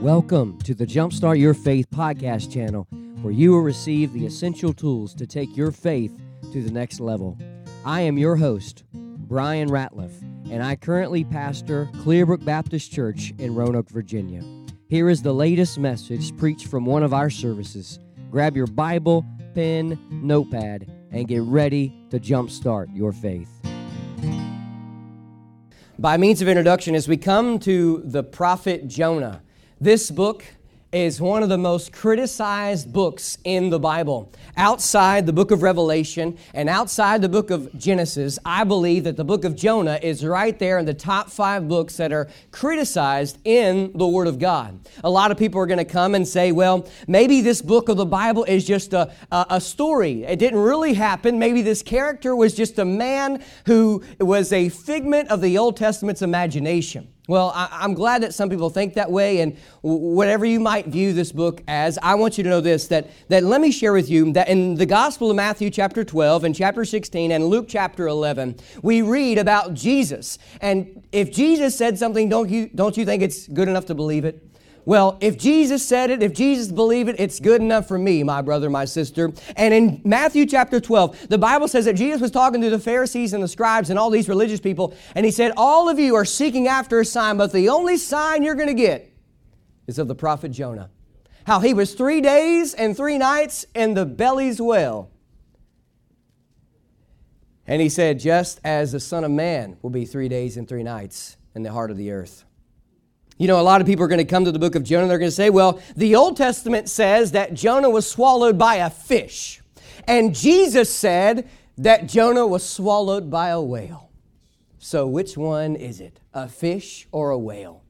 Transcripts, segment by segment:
Welcome to the Jumpstart Your Faith podcast channel, where you will receive the essential tools to take your faith to the next level. I am your host, Bryan Ratliff, and I currently pastor Clearbrook Baptist Church in Roanoke, Virginia. Here is the latest message preached from one of our services. Grab your Bible, pen, notepad, and get ready to jumpstart your faith. By means of introduction, as we come to the prophet Jonah, this book is one of the most criticized books in the Bible. Outside the book of Revelation and outside the book of Genesis, I believe that the book of Jonah is right there in the top five books that are criticized in the Word of God. A lot of people are going to come and say, well, maybe this book of the Bible is just a, a, a story. It didn't really happen. Maybe this character was just a man who was a figment of the Old Testament's imagination. Well, I, am glad that some people think that way, and whatever you might view this book as, I want you to know this that, that let me share with you that in the Gospel of Matthew, chapter 12, and chapter 16, and Luke, chapter 11, we read about Jesus. And if Jesus said something, don't you, don't you think it's good enough to believe it? Well, if Jesus said it, if Jesus believed it, it's good enough for me, my brother, my sister. And in Matthew chapter 12, the Bible says that Jesus was talking to the Pharisees and the scribes and all these religious people, and he said, All of you are seeking after a sign, but the only sign you're going to get is of the prophet Jonah. How he was three days and three nights in the belly's well. And he said, Just as the Son of Man will be three days and three nights in the heart of the earth. You know, a lot of people are going to come to the book of Jonah. They're going to say, well, the Old Testament says that Jonah was swallowed by a fish. And Jesus said that Jonah was swallowed by a whale. So, which one is it, a fish or a whale?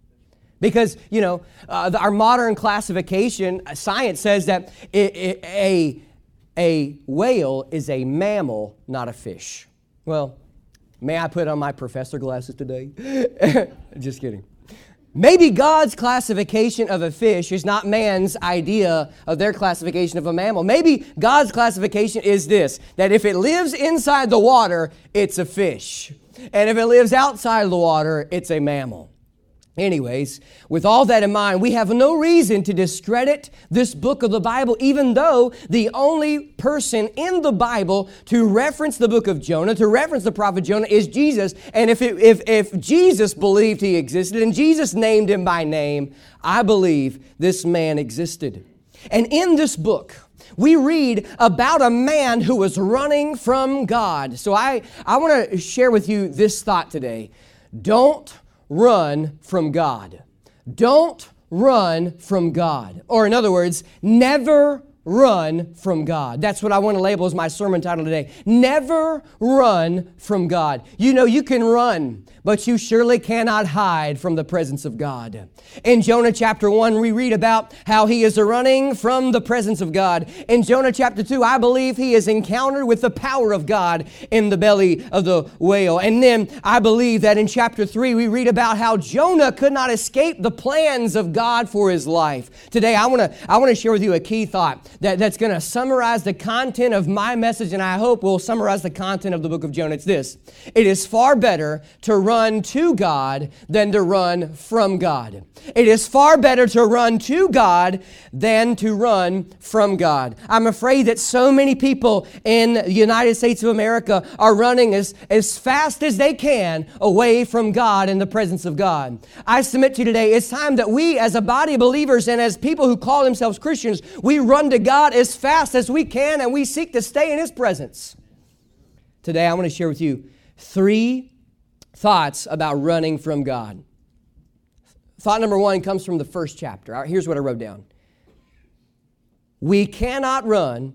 Because, you know, uh, our modern classification, uh, science says that a, a whale is a mammal, not a fish. Well, may I put on my professor glasses today? Just kidding. Maybe God's classification of a fish is not man's idea of their classification of a mammal. Maybe God's classification is this that if it lives inside the water, it's a fish. And if it lives outside the water, it's a mammal. Anyways, with all that in mind, we have no reason to discredit this book of the Bible, even though the only person in the Bible to reference the book of Jonah, to reference the prophet Jonah, is Jesus. And if, it, if, if Jesus believed he existed and Jesus named him by name, I believe this man existed. And in this book, we read about a man who was running from God. So I, I want to share with you this thought today. Don't run from God. Don't run from God. Or, in other words, never run from God. That's what I want to label as my sermon title today. Never run from God. You know, you can run, but you surely cannot hide from the presence of God. In Jonah chapter 1, we read about how he is running from the presence of God. In Jonah chapter 2, I believe he is encountered with the power of God in the belly of the whale. And then I believe that in chapter 3, we read about how Jonah could not escape the plans of God for his life. Today, I want to I want to share with you a key thought that, that's going to summarize the content of my message, and I hope will summarize the content of the book of Jonah. It's this It is far better to run to God than to run from God. It is far better to run to God than to run from God. I'm afraid that so many people in the United States of America are running as, as fast as they can away from God in the presence of God. I submit to you today, it's time that we, as a body of believers and as people who call themselves Christians, we run to God as fast as we can and we seek to stay in His presence. Today, I want to share with you three thoughts about running from God. Thought number one comes from the first chapter. here's what I wrote down We cannot run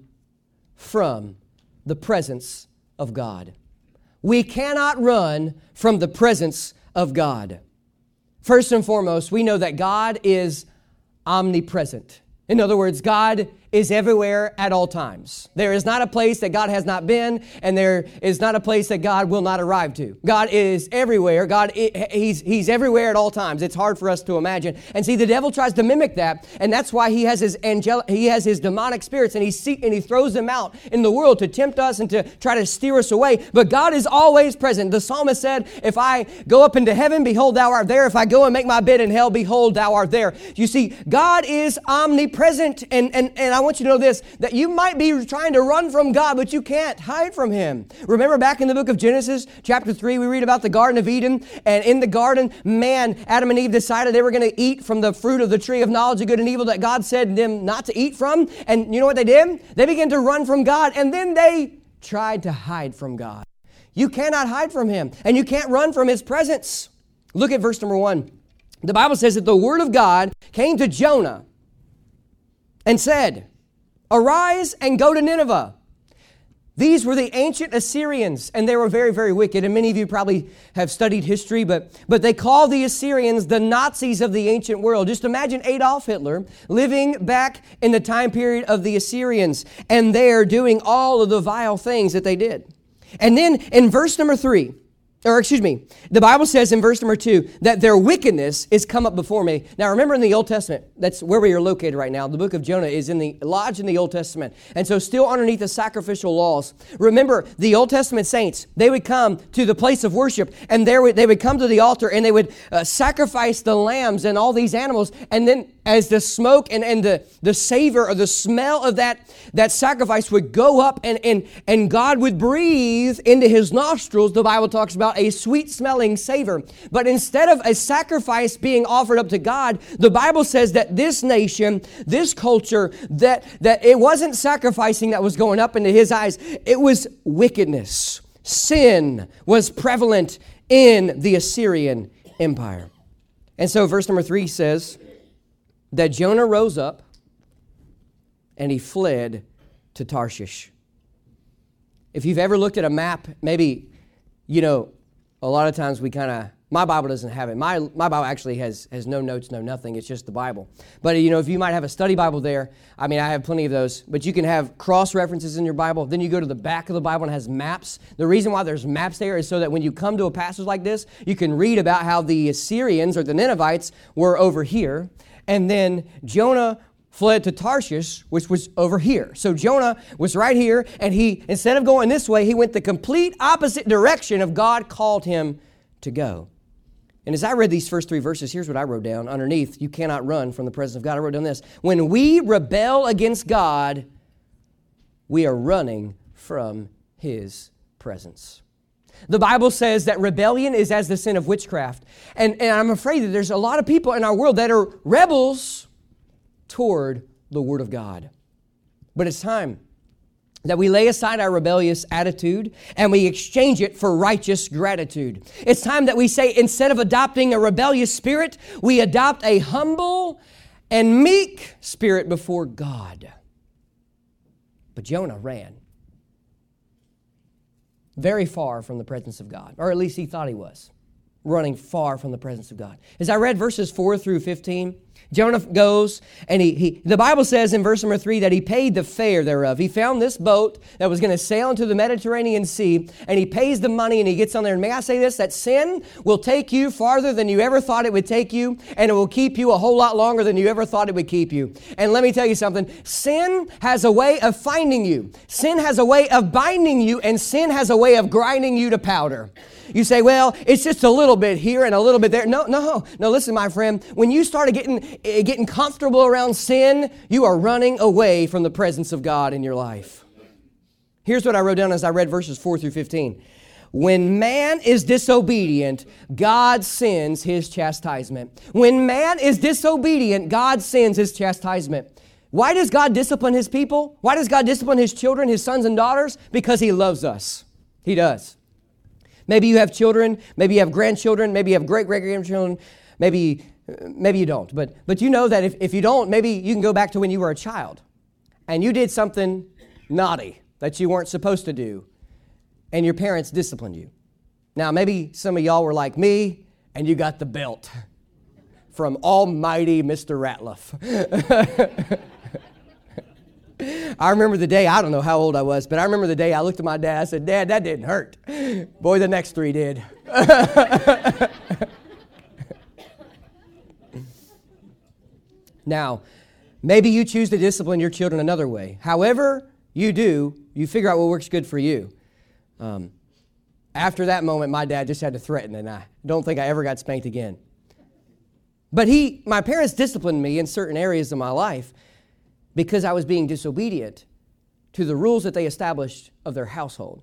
from the presence of God. We cannot run from the presence of God. First and foremost, we know that God is omnipresent. In other words, God is everywhere at all times. There is not a place that God has not been, and there is not a place that God will not arrive to. God is everywhere. God, he's, he's everywhere at all times. It's hard for us to imagine. And see, the devil tries to mimic that, and that's why he has his angelic, he has his demonic spirits, and he see, and he throws them out in the world to tempt us and to try to steer us away. But God is always present. The psalmist said, "If I go up into heaven, behold, thou art there. If I go and make my bed in hell, behold, thou art there." You see, God is omnipresent, and and and I want you to know this: that you might be trying to run from God, but you can't hide from Him. Remember back in the book of Genesis, chapter three, we read about the Garden of Eden, and in the garden, man, Adam and Eve decided they were going to eat from the fruit of the tree of knowledge of good and evil that God said them not to eat from. And you know what they did? They began to run from God, and then they tried to hide from God. You cannot hide from Him, and you can't run from His presence. Look at verse number one. The Bible says that the Word of God came to Jonah and said, Arise and go to Nineveh these were the ancient Assyrians, and they were very, very wicked. And many of you probably have studied history, but, but they call the Assyrians the Nazis of the ancient world. Just imagine Adolf Hitler living back in the time period of the Assyrians, and they're doing all of the vile things that they did. And then in verse number three, or excuse me, the Bible says in verse number two that their wickedness is come up before me. Now remember in the Old Testament, that's where we are located right now. The book of Jonah is in the lodge in the Old Testament. And so still underneath the sacrificial laws. Remember, the Old Testament saints, they would come to the place of worship and there they would come to the altar and they would uh, sacrifice the lambs and all these animals. And then as the smoke and, and the, the savor or the smell of that, that sacrifice would go up and, and, and God would breathe into his nostrils, the Bible talks about a sweet smelling savor. But instead of a sacrifice being offered up to God, the Bible says that this nation, this culture, that, that it wasn't sacrificing that was going up into his eyes, it was wickedness. Sin was prevalent in the Assyrian Empire. And so, verse number three says, that Jonah rose up and he fled to Tarshish. If you've ever looked at a map, maybe, you know, a lot of times we kind of, my Bible doesn't have it. My, my Bible actually has, has no notes, no nothing. It's just the Bible. But, you know, if you might have a study Bible there, I mean, I have plenty of those, but you can have cross references in your Bible. Then you go to the back of the Bible and has maps. The reason why there's maps there is so that when you come to a passage like this, you can read about how the Assyrians or the Ninevites were over here and then Jonah fled to Tarshish, which was over here. So Jonah was right here, and he, instead of going this way, he went the complete opposite direction of God called him to go. And as I read these first three verses, here's what I wrote down underneath You cannot run from the presence of God. I wrote down this When we rebel against God, we are running from his presence. The Bible says that rebellion is as the sin of witchcraft. And, and I'm afraid that there's a lot of people in our world that are rebels toward the Word of God. But it's time that we lay aside our rebellious attitude and we exchange it for righteous gratitude. It's time that we say, instead of adopting a rebellious spirit, we adopt a humble and meek spirit before God. But Jonah ran very far from the presence of God, or at least he thought he was, running far from the presence of God. As I read verses 4 through 15, Jonah goes and he, he, the Bible says in verse number three that he paid the fare thereof. He found this boat that was going to sail into the Mediterranean Sea and he pays the money and he gets on there. And may I say this? That sin will take you farther than you ever thought it would take you and it will keep you a whole lot longer than you ever thought it would keep you. And let me tell you something. Sin has a way of finding you. Sin has a way of binding you and sin has a way of grinding you to powder. You say, well, it's just a little bit here and a little bit there. No, no, no. Listen, my friend, when you start getting, eh, getting comfortable around sin, you are running away from the presence of God in your life. Here's what I wrote down as I read verses 4 through 15. When man is disobedient, God sends his chastisement. When man is disobedient, God sends his chastisement. Why does God discipline his people? Why does God discipline his children, his sons and daughters? Because he loves us. He does. Maybe you have children, maybe you have grandchildren, maybe you have great great grandchildren, maybe, uh, maybe you don't. But, but you know that if, if you don't, maybe you can go back to when you were a child and you did something naughty that you weren't supposed to do, and your parents disciplined you. Now, maybe some of y'all were like me and you got the belt from Almighty Mr. Ratliff. I remember the day, I don't know how old I was, but I remember the day I looked at my dad. I said, Dad, that didn't hurt. Boy, the next three did. now, maybe you choose to discipline your children another way. However, you do, you figure out what works good for you. Um, after that moment, my dad just had to threaten, and I don't think I ever got spanked again. But he, my parents disciplined me in certain areas of my life because I was being disobedient to the rules that they established of their household.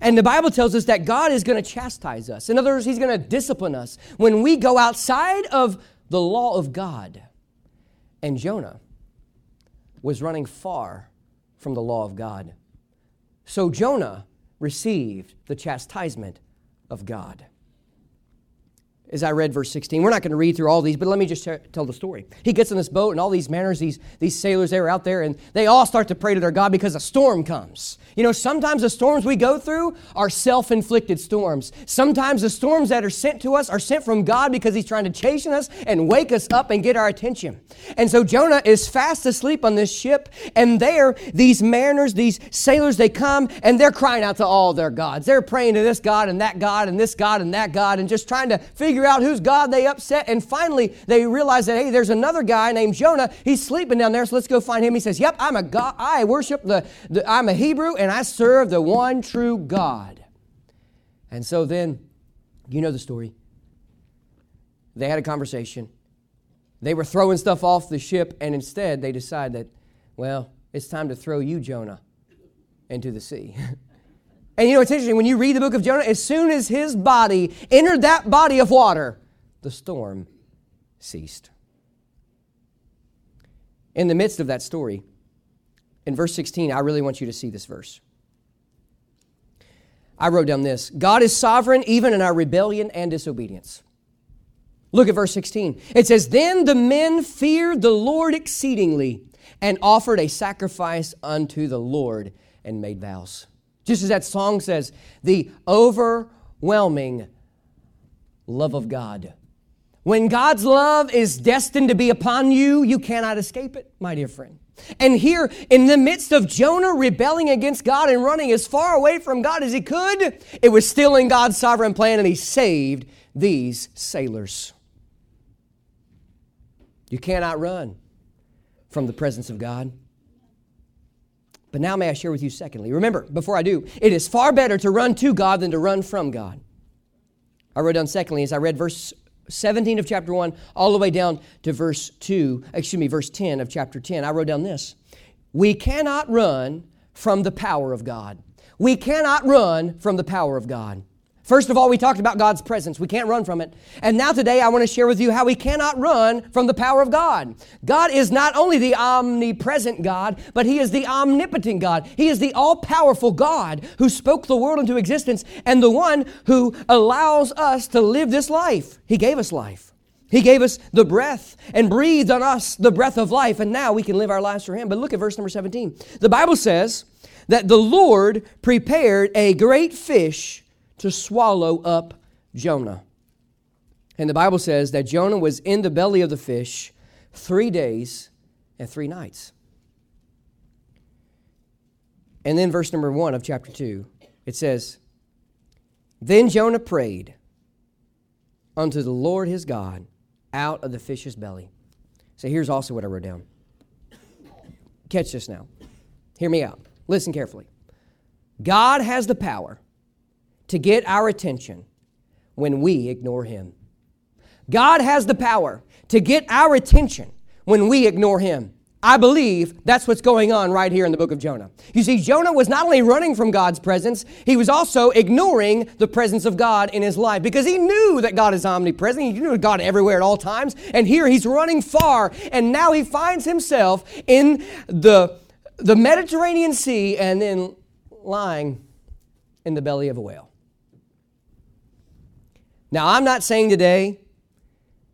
And the Bible tells us that God is going to chastise us. In other words, He's going to discipline us when we go outside of the law of God. And Jonah was running far from the law of God. So Jonah received the chastisement of God as I read verse 16. We're not going to read through all these, but let me just tell the story. He gets in this boat, and all these manners, these, these sailors, they were out there, and they all start to pray to their God because a storm comes. You know, sometimes the storms we go through are self inflicted storms. Sometimes the storms that are sent to us are sent from God because He's trying to chasten us and wake us up and get our attention. And so Jonah is fast asleep on this ship, and there, these mariners, these sailors, they come and they're crying out to all their gods. They're praying to this God and that God and this God and that God and just trying to figure figure out whose God they upset. And finally, they realize that, hey, there's another guy named Jonah. He's sleeping down there, so let's go find him. He says, Yep, I'm a God. I worship the, the I'm a Hebrew and I serve the one true God. And so then, you know the story. They had a conversation. They were throwing stuff off the ship, and instead they decide that, well, it's time to throw you, Jonah, into the sea. And you know, it's interesting, when you read the book of Jonah, as soon as his body entered that body of water, the storm ceased. In the midst of that story, in verse 16, I really want you to see this verse. I wrote down this God is sovereign even in our rebellion and disobedience. Look at verse 16. It says, Then the men feared the Lord exceedingly and offered a sacrifice unto the Lord and made vows. Just as that song says, the overwhelming love of God. When God's love is destined to be upon you, you cannot escape it, my dear friend. And here, in the midst of Jonah rebelling against God and running as far away from God as he could, it was still in God's sovereign plan, and he saved these sailors. You cannot run from the presence of God. But now, may I share with you, secondly, remember, before I do, it is far better to run to God than to run from God. I wrote down, secondly, as I read verse 17 of chapter 1 all the way down to verse 2, excuse me, verse 10 of chapter 10, I wrote down this We cannot run from the power of God. We cannot run from the power of God. First of all, we talked about God's presence. We can't run from it. And now today I want to share with you how we cannot run from the power of God. God is not only the omnipresent God, but He is the omnipotent God. He is the all powerful God who spoke the world into existence and the one who allows us to live this life. He gave us life. He gave us the breath and breathed on us the breath of life, and now we can live our lives for Him. But look at verse number 17. The Bible says that the Lord prepared a great fish to swallow up Jonah. And the Bible says that Jonah was in the belly of the fish three days and three nights. And then, verse number one of chapter two, it says, Then Jonah prayed unto the Lord his God out of the fish's belly. So here's also what I wrote down. Catch this now. Hear me out. Listen carefully. God has the power to get our attention when we ignore Him. God has the power to get our attention when we ignore Him. I believe that's what's going on right here in the book of Jonah. You see, Jonah was not only running from God's presence, he was also ignoring the presence of God in his life because he knew that God is omnipresent. He knew God everywhere at all times. And here he's running far, and now he finds himself in the, the Mediterranean Sea and then lying in the belly of a whale. Now, I'm not saying today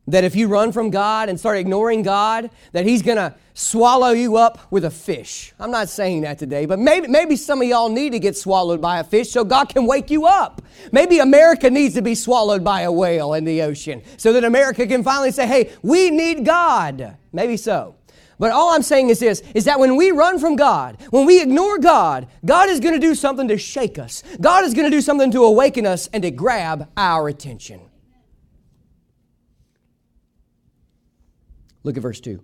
that if you run from God and start ignoring God, that He's going to swallow you up with a fish. I'm not saying that today, but maybe, maybe some of y'all need to get swallowed by a fish so God can wake you up. Maybe America needs to be swallowed by a whale in the ocean so that America can finally say, hey, we need God. Maybe so. But all I'm saying is this is that when we run from God, when we ignore God, God is going to do something to shake us. God is going to do something to awaken us and to grab our attention. Look at verse 2.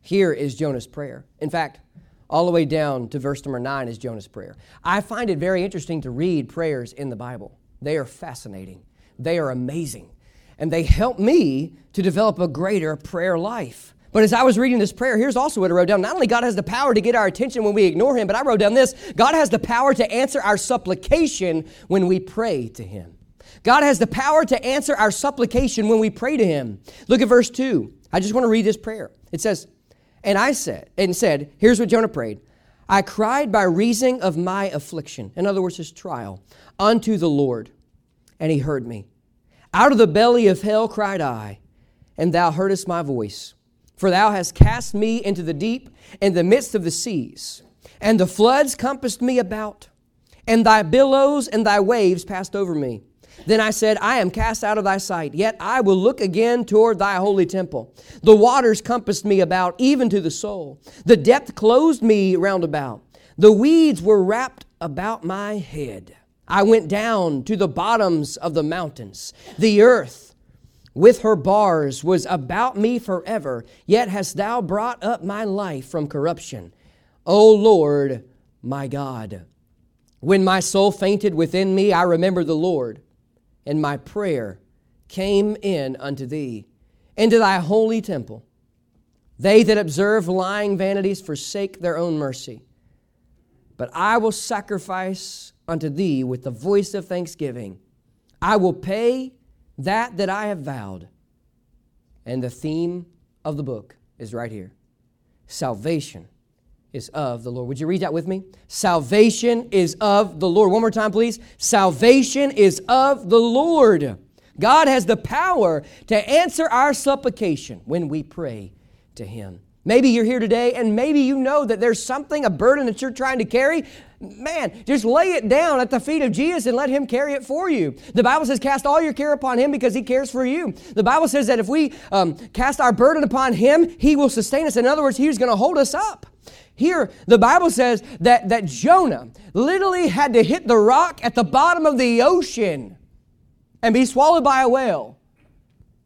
Here is Jonah's prayer. In fact, all the way down to verse number 9 is Jonah's prayer. I find it very interesting to read prayers in the Bible. They are fascinating, they are amazing, and they help me to develop a greater prayer life. But as I was reading this prayer, here's also what I wrote down. Not only God has the power to get our attention when we ignore Him, but I wrote down this God has the power to answer our supplication when we pray to Him. God has the power to answer our supplication when we pray to Him. Look at verse 2. I just want to read this prayer. It says, And I said, and said, here's what Jonah prayed I cried by reason of my affliction, in other words, his trial, unto the Lord, and He heard me. Out of the belly of hell cried I, and thou heardest my voice. For thou hast cast me into the deep, in the midst of the seas, and the floods compassed me about, and thy billows and thy waves passed over me. Then I said, I am cast out of thy sight, yet I will look again toward thy holy temple. The waters compassed me about, even to the soul. The depth closed me round about. The weeds were wrapped about my head. I went down to the bottoms of the mountains. The earth with her bars was about me forever, yet hast thou brought up my life from corruption. O Lord, my God. When my soul fainted within me, I remembered the Lord, and my prayer came in unto thee, into thy holy temple. They that observe lying vanities forsake their own mercy. But I will sacrifice unto thee with the voice of thanksgiving. I will pay that that I have vowed. And the theme of the book is right here salvation is of the Lord. Would you read that with me? Salvation is of the Lord. One more time, please. Salvation is of the Lord. God has the power to answer our supplication when we pray to Him. Maybe you're here today and maybe you know that there's something, a burden that you're trying to carry. Man, just lay it down at the feet of Jesus and let Him carry it for you. The Bible says, cast all your care upon Him because He cares for you. The Bible says that if we um, cast our burden upon Him, He will sustain us. In other words, He's going to hold us up. Here, the Bible says that, that Jonah literally had to hit the rock at the bottom of the ocean and be swallowed by a whale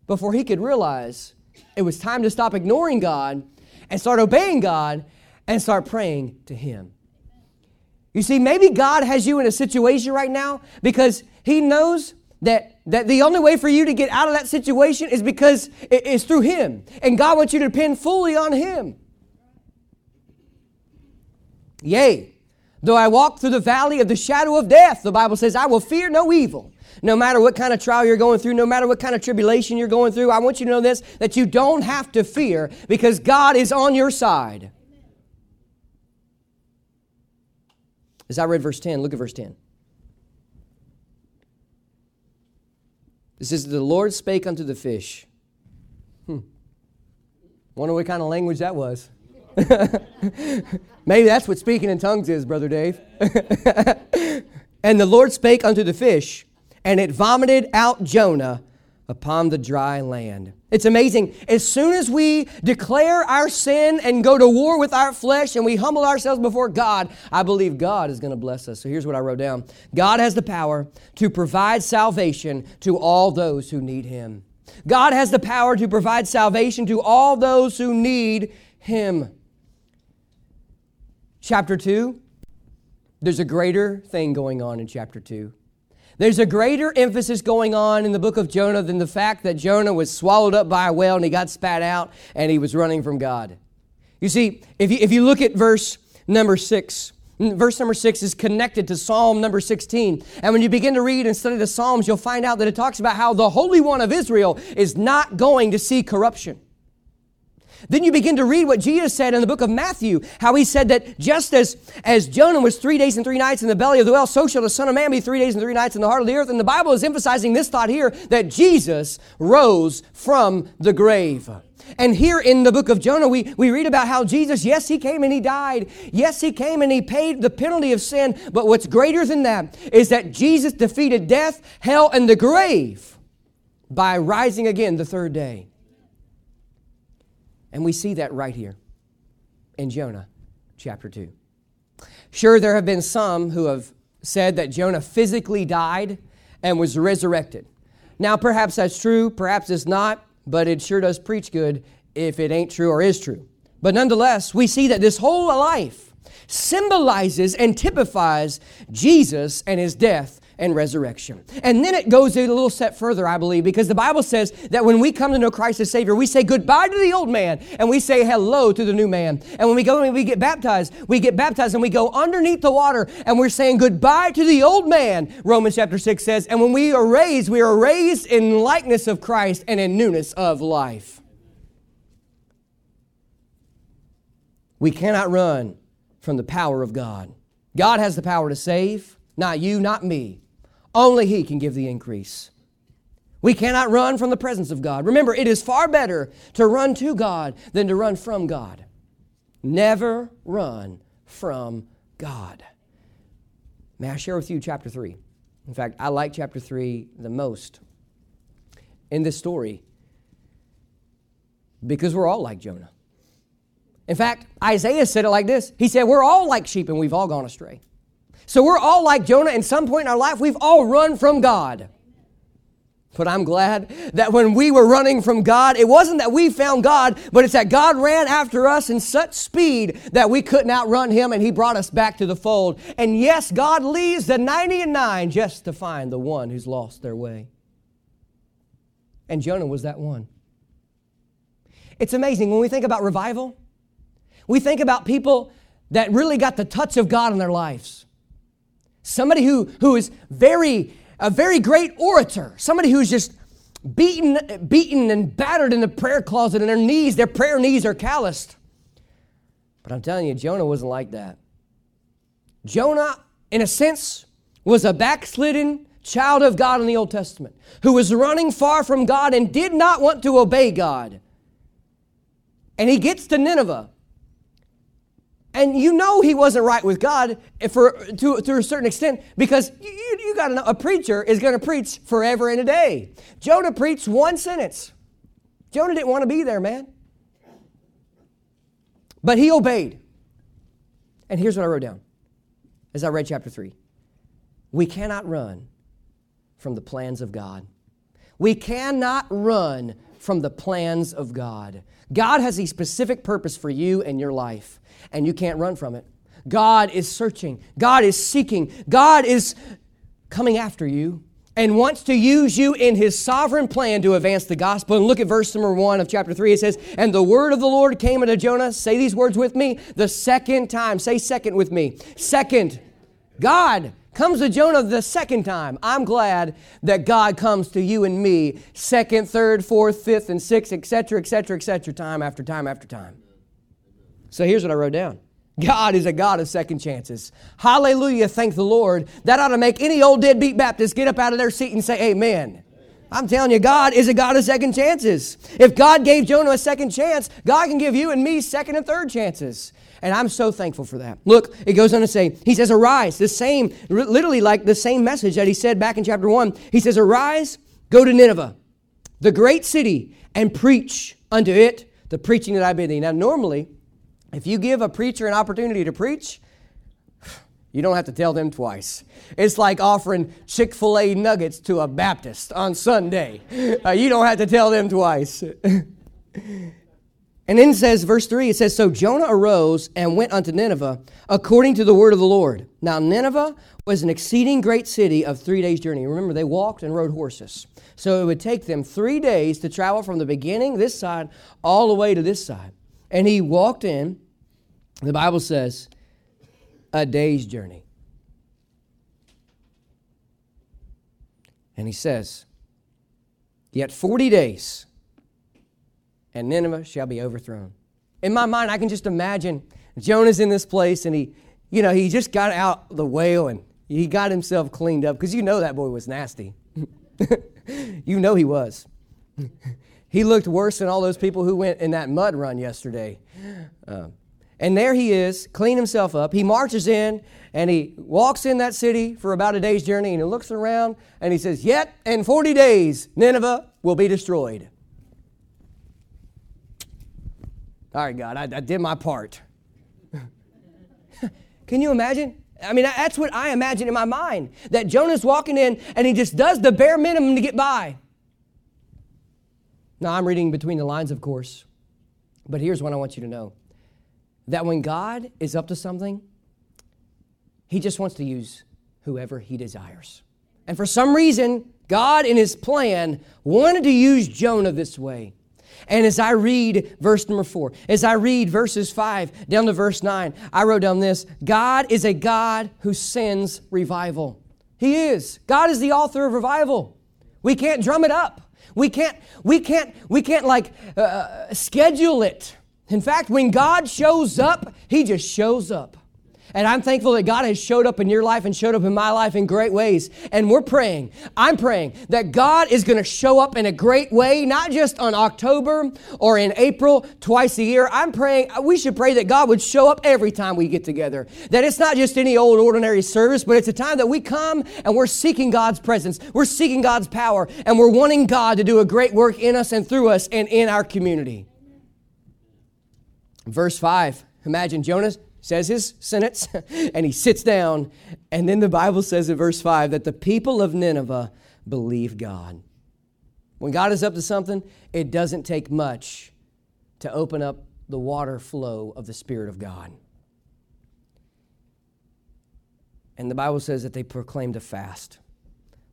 before he could realize it was time to stop ignoring God and start obeying God and start praying to Him. You see, maybe God has you in a situation right now because He knows that, that the only way for you to get out of that situation is because it's through Him. And God wants you to depend fully on Him. Yea, though I walk through the valley of the shadow of death, the Bible says, I will fear no evil no matter what kind of trial you're going through, no matter what kind of tribulation you're going through, I want you to know this that you don't have to fear because God is on your side. As I read verse 10, look at verse 10. It says, The Lord spake unto the fish. Hmm. Wonder what kind of language that was. Maybe that's what speaking in tongues is, Brother Dave. and the Lord spake unto the fish, and it vomited out Jonah upon the dry land. It's amazing. As soon as we declare our sin and go to war with our flesh and we humble ourselves before God, I believe God is going to bless us. So here's what I wrote down God has the power to provide salvation to all those who need Him. God has the power to provide salvation to all those who need Him. Chapter 2, there's a greater thing going on in chapter 2. There's a greater emphasis going on in the book of Jonah than the fact that Jonah was swallowed up by a whale and he got spat out and he was running from God. You see, if you, if you look at verse number six, verse number six is connected to Psalm number 16. And when you begin to read and study the Psalms, you'll find out that it talks about how the Holy One of Israel is not going to see corruption. Then you begin to read what Jesus said in the book of Matthew, how he said that just as, as Jonah was three days and three nights in the belly of the whale, so shall the Son of Man be three days and three nights in the heart of the earth. And the Bible is emphasizing this thought here that Jesus rose from the grave. And here in the book of Jonah, we, we read about how Jesus, yes, he came and he died. Yes, he came and he paid the penalty of sin. But what's greater than that is that Jesus defeated death, hell, and the grave by rising again the third day. And we see that right here in Jonah chapter 2. Sure, there have been some who have said that Jonah physically died and was resurrected. Now, perhaps that's true, perhaps it's not, but it sure does preach good if it ain't true or is true. But nonetheless, we see that this whole life symbolizes and typifies Jesus and his death and resurrection. And then it goes a little step further, I believe, because the Bible says that when we come to know Christ as Savior, we say goodbye to the old man and we say hello to the new man. And when we go and we get baptized, we get baptized and we go underneath the water and we're saying goodbye to the old man, Romans chapter 6 says. And when we are raised, we are raised in likeness of Christ and in newness of life. We cannot run from the power of God. God has the power to save, not you, not me. Only He can give the increase. We cannot run from the presence of God. Remember, it is far better to run to God than to run from God. Never run from God. May I share with you chapter 3? In fact, I like chapter 3 the most in this story because we're all like Jonah. In fact, Isaiah said it like this He said, We're all like sheep and we've all gone astray. So we're all like Jonah. In some point in our life, we've all run from God. But I'm glad that when we were running from God, it wasn't that we found God, but it's that God ran after us in such speed that we couldn't outrun Him and He brought us back to the fold. And yes, God leaves the 90 and 9 just to find the one who's lost their way. And Jonah was that one. It's amazing when we think about revival, we think about people that really got the touch of God in their lives. Somebody who, who is very, a very great orator. Somebody who's just beaten, beaten and battered in the prayer closet and their knees, their prayer knees are calloused. But I'm telling you, Jonah wasn't like that. Jonah, in a sense, was a backslidden child of God in the Old Testament who was running far from God and did not want to obey God. And he gets to Nineveh. And you know he wasn't right with God for, to, to a certain extent because you, you, got to know a preacher is going to preach forever and a day. Jonah preached one sentence. Jonah didn't want to be there, man. But he obeyed. And here's what I wrote down as I read chapter 3 We cannot run from the plans of God. We cannot run from the plans of God. God has a specific purpose for you and your life and you can't run from it. God is searching, God is seeking, God is coming after you and wants to use you in his sovereign plan to advance the gospel. And look at verse number one of chapter three. It says, And the word of the Lord came unto Jonah. Say these words with me the second time. Say second with me. Second. God comes to Jonah the second time. I'm glad that God comes to you and me second, third, fourth, fifth, and sixth, etc., etc., etc., time after time after time. So here's what I wrote down. God is a God of second chances. Hallelujah. Thank the Lord. That ought to make any old deadbeat Baptist get up out of their seat and say, Amen. I'm telling you, God is a God of second chances. If God gave Jonah a second chance, God can give you and me second and third chances. And I'm so thankful for that. Look, it goes on to say, He says, Arise. The same, literally like the same message that He said back in chapter 1. He says, Arise, go to Nineveh, the great city, and preach unto it the preaching that I bid thee. Now, normally, if you give a preacher an opportunity to preach, you don't have to tell them twice. It's like offering Chick fil A nuggets to a Baptist on Sunday. Uh, you don't have to tell them twice. and then says, verse 3, it says, So Jonah arose and went unto Nineveh according to the word of the Lord. Now, Nineveh was an exceeding great city of three days' journey. Remember, they walked and rode horses. So it would take them three days to travel from the beginning, this side, all the way to this side. And he walked in the Bible says, a day's journey. And he says, Yet 40 days, and Nineveh shall be overthrown. In my mind, I can just imagine Jonah's in this place and he, you know, he just got out the whale and he got himself cleaned up because you know that boy was nasty. you know he was. he looked worse than all those people who went in that mud run yesterday. Uh, and there he is, clean himself up. He marches in and he walks in that city for about a day's journey and he looks around and he says, Yet in 40 days, Nineveh will be destroyed. All right, God, I, I did my part. Can you imagine? I mean, that's what I imagine in my mind that Jonah's walking in and he just does the bare minimum to get by. Now, I'm reading between the lines, of course, but here's what I want you to know that when God is up to something, he just wants to use whoever he desires. And for some reason, God, in his plan, wanted to use Jonah this way. And as I read verse number four, as I read verses five down to verse nine, I wrote down this God is a God who sends revival. He is. God is the author of revival. We can't drum it up. We can't, we can't, we can't like uh, schedule it. In fact, when God shows up, He just shows up. And I'm thankful that God has showed up in your life and showed up in my life in great ways. And we're praying, I'm praying that God is going to show up in a great way, not just on October or in April, twice a year. I'm praying, we should pray that God would show up every time we get together. That it's not just any old ordinary service, but it's a time that we come and we're seeking God's presence, we're seeking God's power, and we're wanting God to do a great work in us and through us and in our community. Verse 5. Imagine Jonas says his sentence, and he sits down. And then the Bible says in verse 5 that the people of Nineveh believe God. When God is up to something, it doesn't take much to open up the water flow of the Spirit of God. And the Bible says that they proclaimed a fast.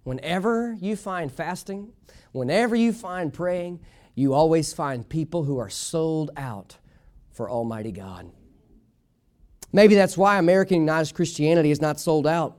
Whenever you find fasting, whenever you find praying, you always find people who are sold out for Almighty God. Maybe that's why American Americanized Christianity is not sold out.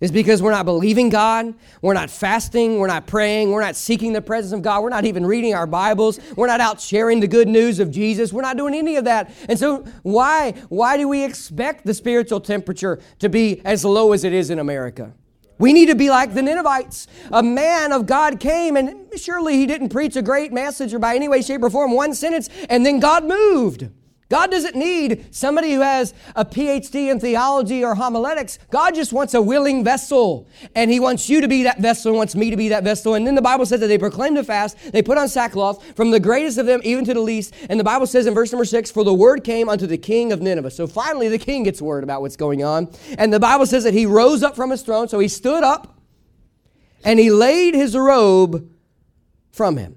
It's because we're not believing God, we're not fasting, we're not praying, we're not seeking the presence of God, we're not even reading our Bibles, we're not out sharing the good news of Jesus, we're not doing any of that. And so why why do we expect the spiritual temperature to be as low as it is in America? We need to be like the Ninevites. A man of God came, and surely he didn't preach a great message or by any way, shape, or form, one sentence, and then God moved. God doesn't need somebody who has a PhD in theology or homiletics. God just wants a willing vessel. And He wants you to be that vessel and wants me to be that vessel. And then the Bible says that they proclaimed a fast, they put on sackcloth from the greatest of them even to the least. And the Bible says in verse number six, For the word came unto the king of Nineveh. So finally the king gets word about what's going on. And the Bible says that he rose up from his throne. So he stood up and he laid his robe from him,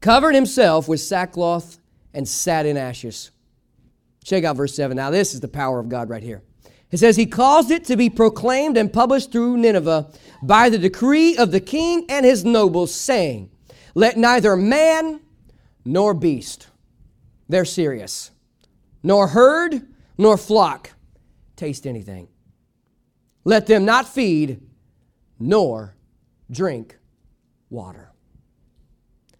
covered himself with sackcloth, and sat in ashes. Check out verse 7. Now, this is the power of God right here. It says, He caused it to be proclaimed and published through Nineveh by the decree of the king and his nobles, saying, Let neither man nor beast, they're serious, nor herd nor flock taste anything. Let them not feed nor drink water.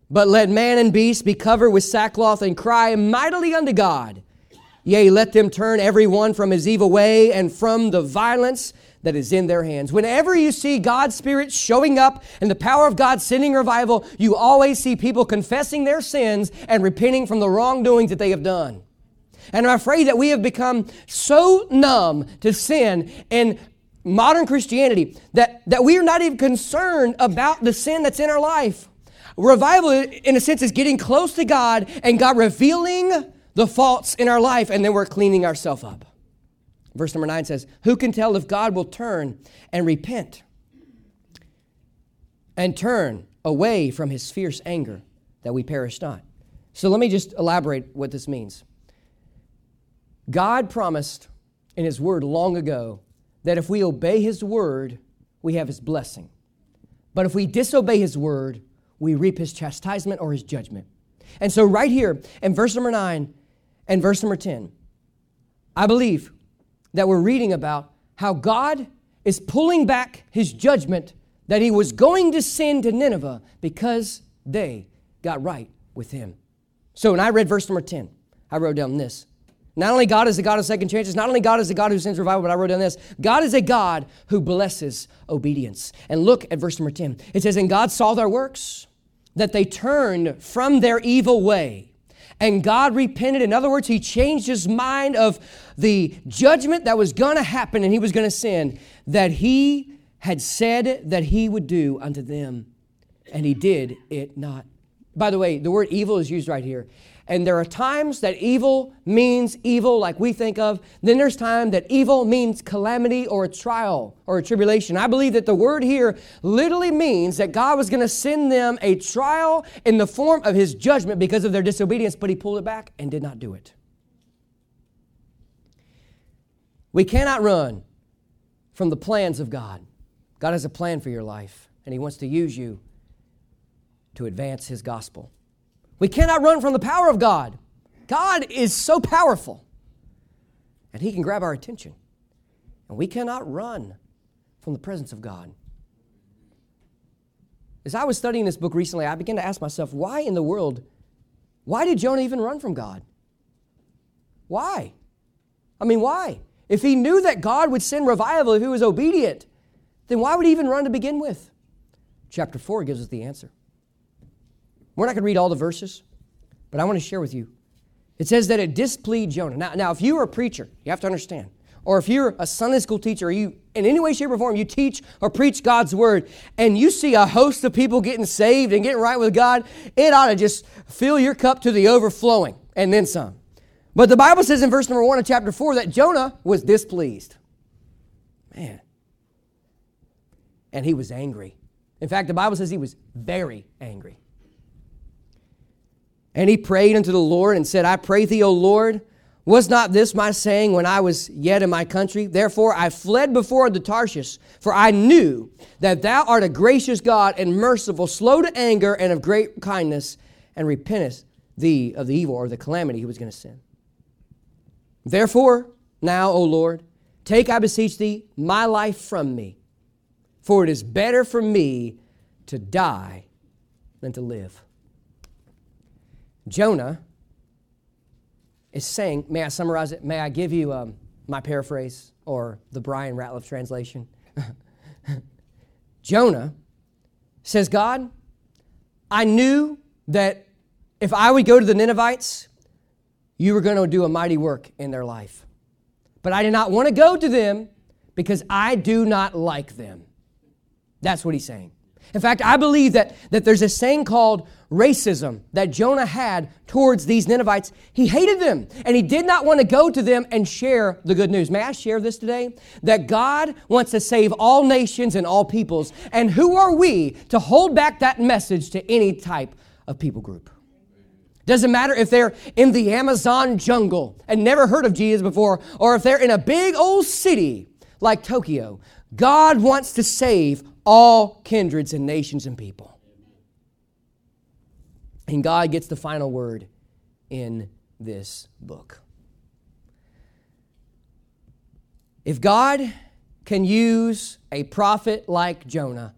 But let man and beast be covered with sackcloth and cry mightily unto God Yea, let them turn every one from his evil way and from the violence that is in their hands. Whenever you see God's Spirit showing up and the power of God sending revival, you always see people confessing their sins and repenting from the wrongdoings that they have done. And I'm afraid that we have become so numb to sin in modern Christianity that, that we are not even concerned about the sin that's in our life. Revival, in a sense, is getting close to God and God revealing the faults in our life, and then we're cleaning ourselves up. Verse number nine says, Who can tell if God will turn and repent and turn away from his fierce anger that we perish not? So let me just elaborate what this means. God promised in his word long ago that if we obey his word, we have his blessing. But if we disobey his word, we reap his chastisement or his judgment. And so, right here in verse number nine, and verse number 10. I believe that we're reading about how God is pulling back his judgment that he was going to send to Nineveh because they got right with him. So when I read verse number 10, I wrote down this. Not only God is the God of second chances, not only God is the God who sends revival, but I wrote down this. God is a God who blesses obedience. And look at verse number 10. It says, And God saw their works, that they turned from their evil way and God repented. In other words, he changed his mind of the judgment that was going to happen and he was going to sin that he had said that he would do unto them, and he did it not By the way, the word evil is used right here. And there are times that evil means evil, like we think of. Then there's time that evil means calamity or a trial or a tribulation. I believe that the word here literally means that God was going to send them a trial in the form of his judgment because of their disobedience, but he pulled it back and did not do it. We cannot run from the plans of God. God has a plan for your life, and he wants to use you to advance his gospel. We cannot run from the power of God. God is so powerful, and He can grab our attention. And we cannot run from the presence of God. As I was studying this book recently, I began to ask myself, why in the world, why did Jonah even run from God? Why? I mean, why? If he knew that God would send revival if he was obedient, then why would he even run to begin with? Chapter 4 gives us the answer. We're not going to read all the verses, but I want to share with you. It says that it displeased Jonah. Now, now, if you are a preacher, you have to understand, or if you're a Sunday school teacher, or you, in any way, shape, or form, you teach or preach God's word, and you see a host of people getting saved and getting right with God, it ought to just fill your cup to the overflowing and then some. But the Bible says in verse number one of chapter four that Jonah was displeased. Man. And he was angry. In fact, the Bible says he was very angry. And he prayed unto the Lord and said, I pray thee, O Lord, was not this my saying when I was yet in my country? Therefore I fled before the Tarshish, for I knew that thou art a gracious God and merciful, slow to anger, and of great kindness, and repentest thee of the evil or the calamity he was going to send. Therefore, now, O Lord, take, I beseech thee, my life from me, for it is better for me to die than to live. Jonah is saying, may I summarize it? May I give you um, my paraphrase or the Bryan Ratliff translation? Jonah says, God, I knew that if I would go to the Ninevites, you were going to do a mighty work in their life. But I did not want to go to them because I do not like them. That's what he's saying. In fact, I believe that, that there's a saying called racism that Jonah had towards these Ninevites. He hated them and he did not want to go to them and share the good news. May I share this today? That God wants to save all nations and all peoples. And who are we to hold back that message to any type of people group? Doesn't matter if they're in the Amazon jungle and never heard of Jesus before, or if they're in a big old city like Tokyo. God wants to save all kindreds and nations and people. And God gets the final word in this book. If God can use a prophet like Jonah,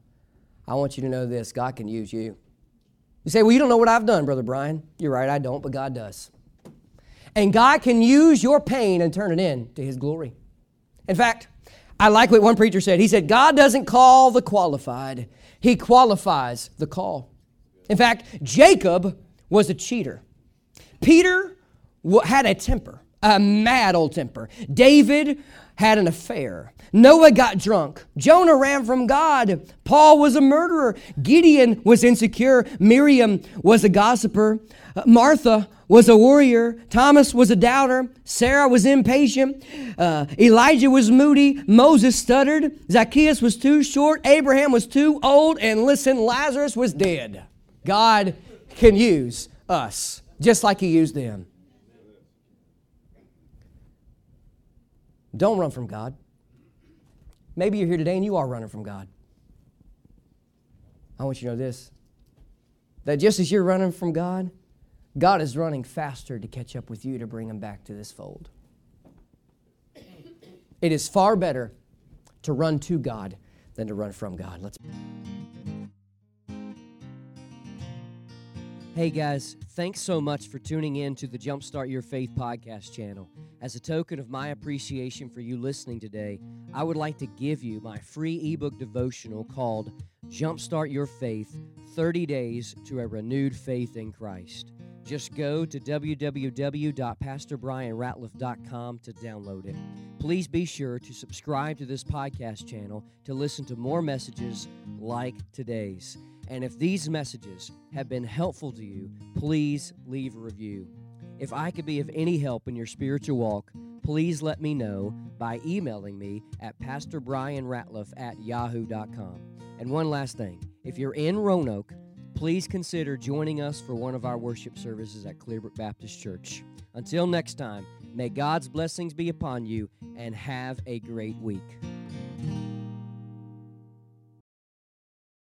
I want you to know this God can use you. You say, Well, you don't know what I've done, Brother Bryan. You're right, I don't, but God does. And God can use your pain and turn it into His glory. In fact, I like what one preacher said. He said, God doesn't call the qualified, He qualifies the call. In fact, Jacob was a cheater. Peter had a temper, a mad old temper. David had an affair. Noah got drunk. Jonah ran from God. Paul was a murderer. Gideon was insecure. Miriam was a gossiper. Martha was a warrior. Thomas was a doubter. Sarah was impatient. Uh, Elijah was moody. Moses stuttered. Zacchaeus was too short. Abraham was too old. And listen, Lazarus was dead. God can use us just like He used them. Don't run from God. Maybe you're here today and you are running from God. I want you to know this that just as you're running from God, God is running faster to catch up with you to bring him back to this fold. It is far better to run to God than to run from God. Let's Hey guys, thanks so much for tuning in to the Jumpstart Your Faith podcast channel. As a token of my appreciation for you listening today, I would like to give you my free ebook devotional called Jumpstart Your Faith 30 Days to a Renewed Faith in Christ. Just go to www.pastorbrianratliff.com to download it. Please be sure to subscribe to this podcast channel to listen to more messages like today's. And if these messages have been helpful to you, please leave a review. If I could be of any help in your spiritual walk, please let me know by emailing me at pastorbrianratliff at yahoo.com. And one last thing if you're in Roanoke, please consider joining us for one of our worship services at Clearbrook Baptist Church. Until next time, may God's blessings be upon you and have a great week.